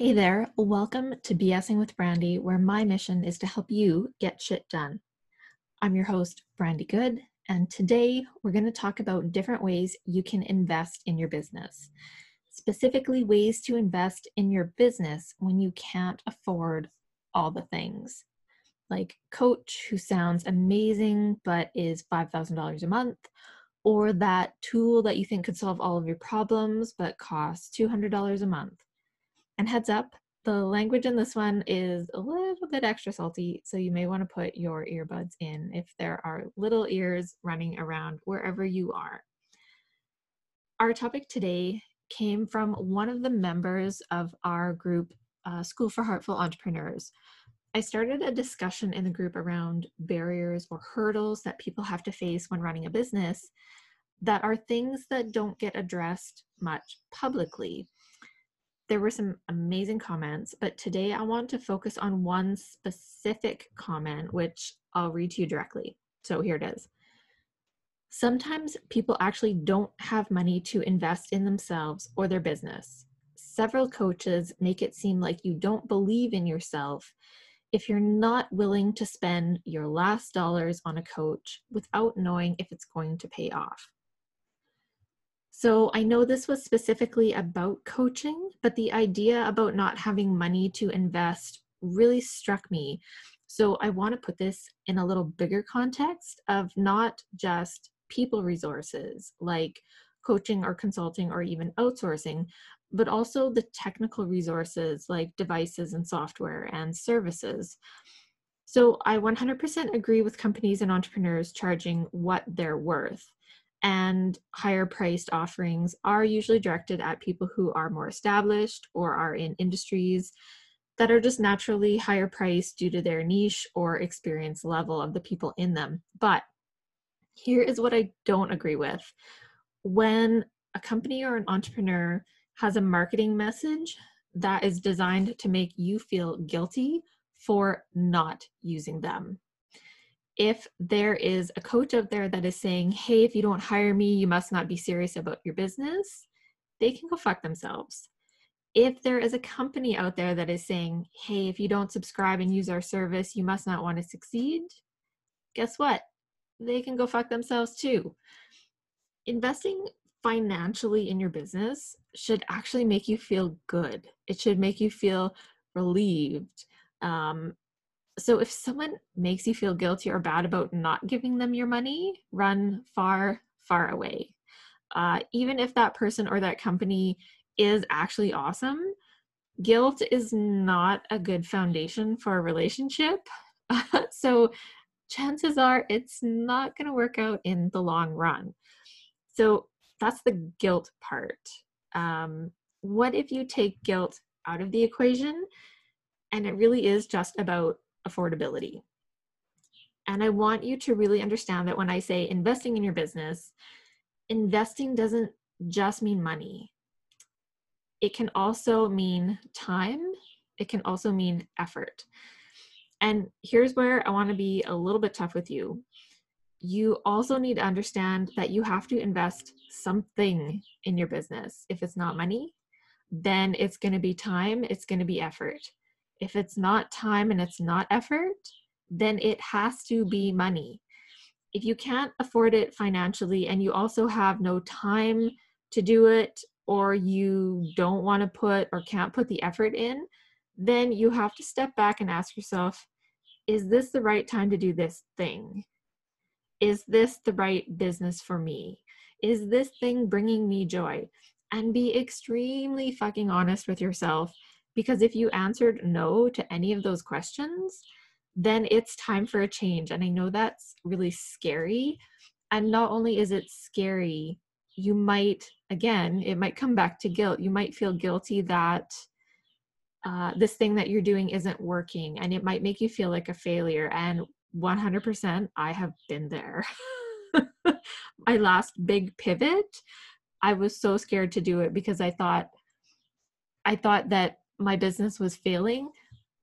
Hey there, welcome to BSing with Brandi, where my mission is to help you get shit done. I'm your host, Brandi Good, and today we're going to talk about different ways you can invest in your business. Specifically, ways to invest in your business when you can't afford all the things. Like coach who sounds amazing but is $5,000 a month, or that tool that you think could solve all of your problems but costs $200 a month and heads up, the language in this one is a little bit extra salty, so you may want to put your earbuds in if there are little ears running around wherever you are. Our topic today came from one of the members of our group, uh, School for Heartful Entrepreneurs. I started a discussion in the group around barriers or hurdles that people have to face when running a business that are things that don't get addressed much publicly there were some amazing comments, but today I want to focus on one specific comment, which I'll read to you directly. So here it is. Sometimes people actually don't have money to invest in themselves or their business. Several coaches make it seem like you don't believe in yourself if you're not willing to spend your last dollars on a coach without knowing if it's going to pay off. So I know this was specifically about coaching, but the idea about not having money to invest really struck me. So I want to put this in a little bigger context of not just people resources like coaching or consulting or even outsourcing, but also the technical resources like devices and software and services. So I 100% agree with companies and entrepreneurs charging what they're worth and higher priced offerings are usually directed at people who are more established or are in industries that are just naturally higher priced due to their niche or experience level of the people in them. But here is what I don't agree with. When a company or an entrepreneur has a marketing message that is designed to make you feel guilty for not using them if there is a coach out there that is saying, hey, if you don't hire me, you must not be serious about your business, they can go fuck themselves. If there is a company out there that is saying, hey, if you don't subscribe and use our service, you must not want to succeed, guess what? They can go fuck themselves too. Investing financially in your business should actually make you feel good. It should make you feel relieved. Um, so if someone makes you feel guilty or bad about not giving them your money, run far, far away. Uh, even if that person or that company is actually awesome, guilt is not a good foundation for a relationship. so chances are it's not going to work out in the long run. So that's the guilt part. Um, what if you take guilt out of the equation and it really is just about affordability. And I want you to really understand that when I say investing in your business, investing doesn't just mean money. It can also mean time, it can also mean effort. And here's where I want to be a little bit tough with you. You also need to understand that you have to invest something in your business. If it's not money, then it's going to be time, it's going to be effort if it's not time and it's not effort, then it has to be money. If you can't afford it financially and you also have no time to do it, or you don't want to put or can't put the effort in, then you have to step back and ask yourself is this the right time to do this thing? Is this the right business for me? Is this thing bringing me joy? And be extremely fucking honest with yourself because if you answered no to any of those questions, then it's time for a change. And I know that's really scary. And not only is it scary, you might, again, it might come back to guilt. You might feel guilty that uh, this thing that you're doing isn't working and it might make you feel like a failure. And 100%, I have been there. My last big pivot, I was so scared to do it because I thought, I thought that my business was failing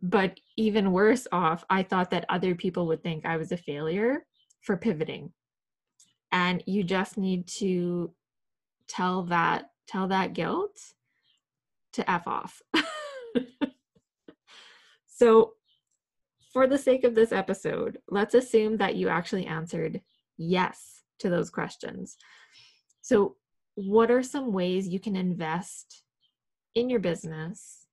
but even worse off i thought that other people would think i was a failure for pivoting and you just need to tell that tell that guilt to f off so, for the sake of this episode, let's assume that you actually answered yes to those questions. So, what are some ways you can invest in your business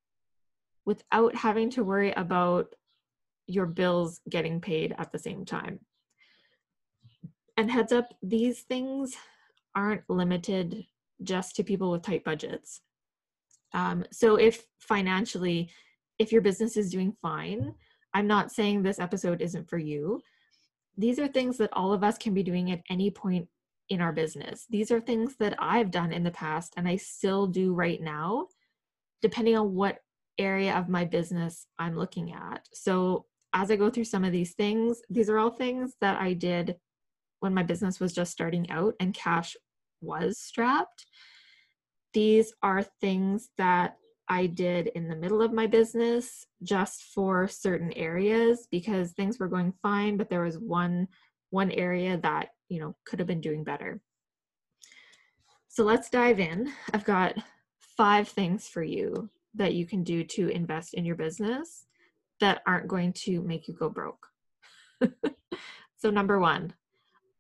without having to worry about your bills getting paid at the same time? And heads up, these things aren't limited just to people with tight budgets. Um, so, if financially, if your business is doing fine, I'm not saying this episode isn't for you. These are things that all of us can be doing at any point in our business. These are things that I've done in the past and I still do right now, depending on what area of my business I'm looking at. So, as I go through some of these things, these are all things that I did when my business was just starting out and cash was strapped. These are things that I did in the middle of my business just for certain areas because things were going fine, but there was one one area that, you know, could have been doing better. So let's dive in. I've got five things for you that you can do to invest in your business that aren't going to make you go broke. so number 1,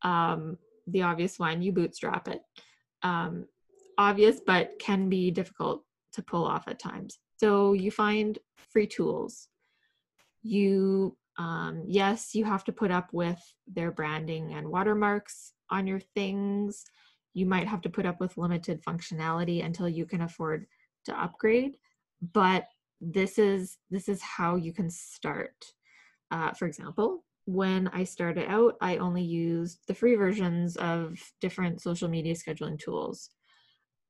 um, the obvious one, you bootstrap it. Um, obvious, but can be difficult to pull off at times. So you find free tools. You, um, yes, you have to put up with their branding and watermarks on your things. You might have to put up with limited functionality until you can afford to upgrade. But this is this is how you can start. Uh, for example, when I started out, I only used the free versions of different social media scheduling tools.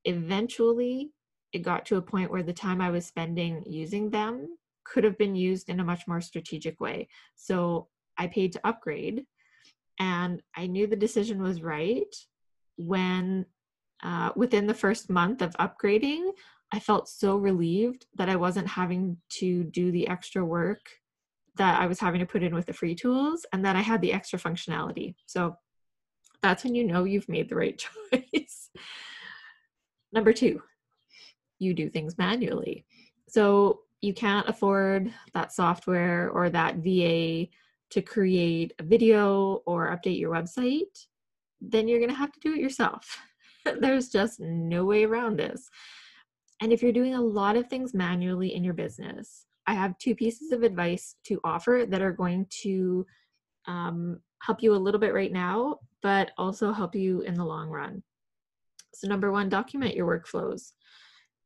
Eventually, it got to a point where the time I was spending using them could have been used in a much more strategic way. So I paid to upgrade, and I knew the decision was right when uh, within the first month of upgrading, I felt so relieved that I wasn't having to do the extra work that I was having to put in with the free tools and that I had the extra functionality. So that's when you know you've made the right choice. Number two, you do things manually. So you can't afford that software or that VA to create a video or update your website, then you're going to have to do it yourself. There's just no way around this. And if you're doing a lot of things manually in your business, I have two pieces of advice to offer that are going to um, help you a little bit right now, but also help you in the long run. So, number one, document your workflows.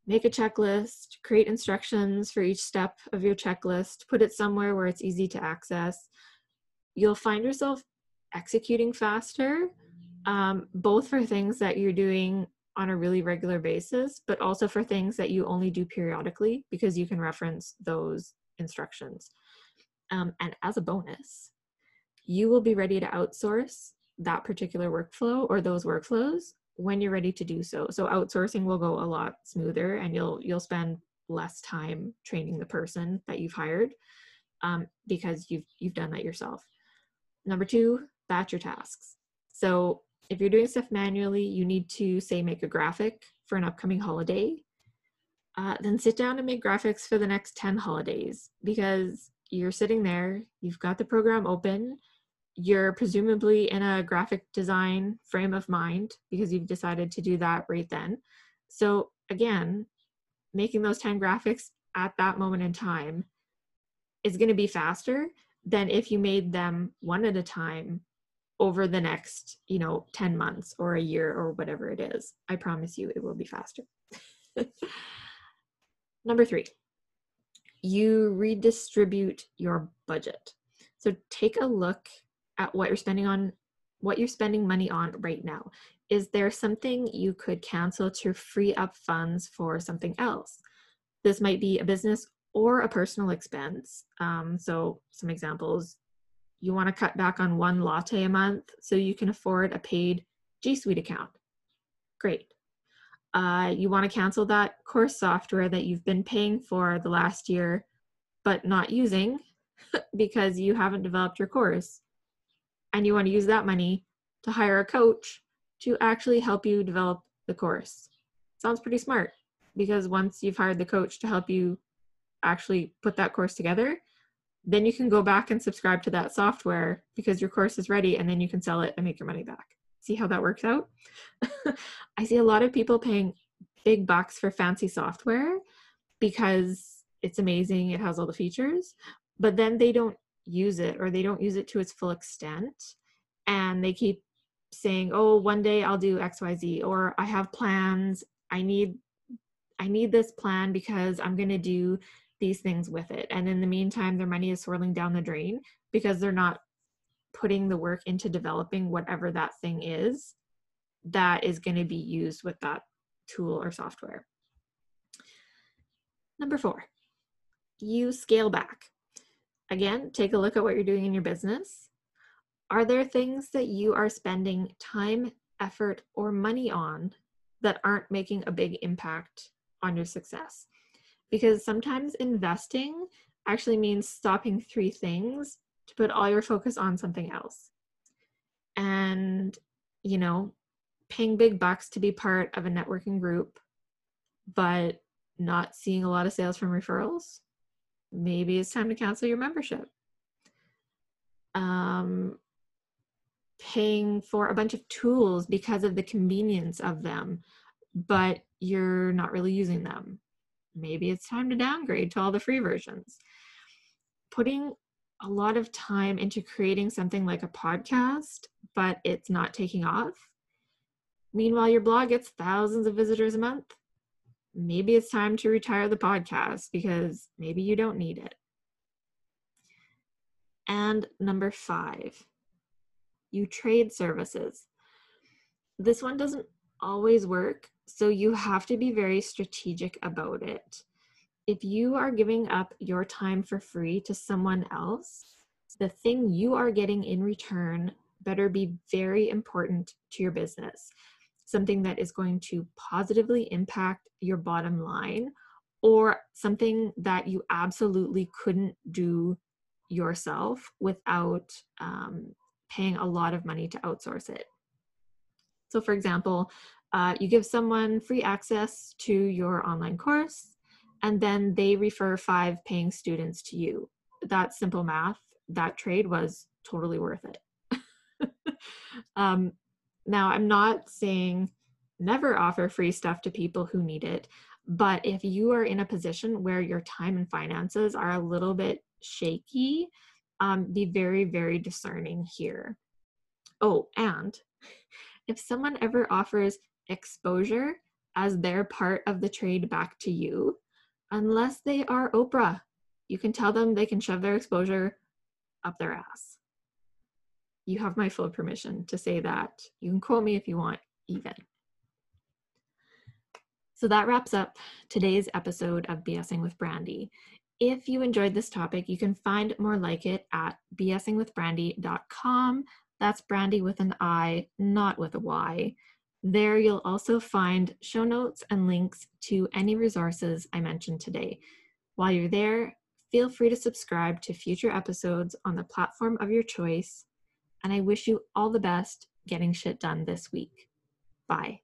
Make a checklist, create instructions for each step of your checklist, put it somewhere where it's easy to access. You'll find yourself executing faster, um, both for things that you're doing on a really regular basis, but also for things that you only do periodically because you can reference those instructions. Um, and as a bonus, you will be ready to outsource that particular workflow or those workflows when you're ready to do so. So outsourcing will go a lot smoother and you'll you'll spend less time training the person that you've hired um, because you've you've done that yourself. Number two, batch your tasks. So if you're doing stuff manually, you need to say make a graphic for an upcoming holiday. Uh, then sit down and make graphics for the next 10 holidays because you're sitting there, you've got the program open, you're presumably in a graphic design frame of mind because you've decided to do that right then. So, again, making those 10 graphics at that moment in time is going to be faster than if you made them one at a time over the next, you know, 10 months or a year or whatever it is. I promise you it will be faster. Number three, you redistribute your budget. So take a look at what you're spending on, what you're spending money on right now. Is there something you could cancel to free up funds for something else? This might be a business or a personal expense. Um, so, some examples you want to cut back on one latte a month so you can afford a paid G Suite account. Great. Uh, you want to cancel that course software that you've been paying for the last year but not using because you haven't developed your course. And you want to use that money to hire a coach to actually help you develop the course. Sounds pretty smart because once you've hired the coach to help you actually put that course together, then you can go back and subscribe to that software because your course is ready and then you can sell it and make your money back. See how that works out? I see a lot of people paying big bucks for fancy software because it's amazing, it has all the features, but then they don't use it or they don't use it to its full extent and they keep saying, "Oh, one day I'll do XYZ or I have plans. I need I need this plan because I'm going to do these things with it. And in the meantime, their money is swirling down the drain because they're not putting the work into developing whatever that thing is that is going to be used with that tool or software. Number four, you scale back. Again, take a look at what you're doing in your business. Are there things that you are spending time, effort, or money on that aren't making a big impact on your success? Because sometimes investing actually means stopping three things to put all your focus on something else. And, you know, paying big bucks to be part of a networking group, but not seeing a lot of sales from referrals, maybe it's time to cancel your membership. Um, paying for a bunch of tools because of the convenience of them, but you're not really using them maybe it's time to downgrade to all the free versions. Putting a lot of time into creating something like a podcast, but it's not taking off. Meanwhile, your blog gets thousands of visitors a month. Maybe it's time to retire the podcast because maybe you don't need it. And number five, you trade services. This one doesn't always work, so you have to be very strategic about it. If you are giving up your time for free to someone else, the thing you are getting in return better be very important to your business. Something that is going to positively impact your bottom line, or something that you absolutely couldn't do yourself without um, paying a lot of money to outsource it. So, for example, uh, you give someone free access to your online course, and then they refer five paying students to you. That simple math, that trade was totally worth it. um, now, I'm not saying never offer free stuff to people who need it, but if you are in a position where your time and finances are a little bit shaky, um, be very, very discerning here. Oh, and if someone ever offers exposure as their part of the trade back to you unless they are Oprah. You can tell them they can shove their exposure up their ass. You have my full permission to say that. You can quote me if you want, even. So that wraps up today's episode of BSing with Brandi. If you enjoyed this topic, you can find more like it at bsingwithbrandi.com. That's Brandi with an I, not with a Y. There you'll also find show notes and links to any resources I mentioned today. While you're there, feel free to subscribe to future episodes on the platform of your choice, and I wish you all the best getting shit done this week. Bye.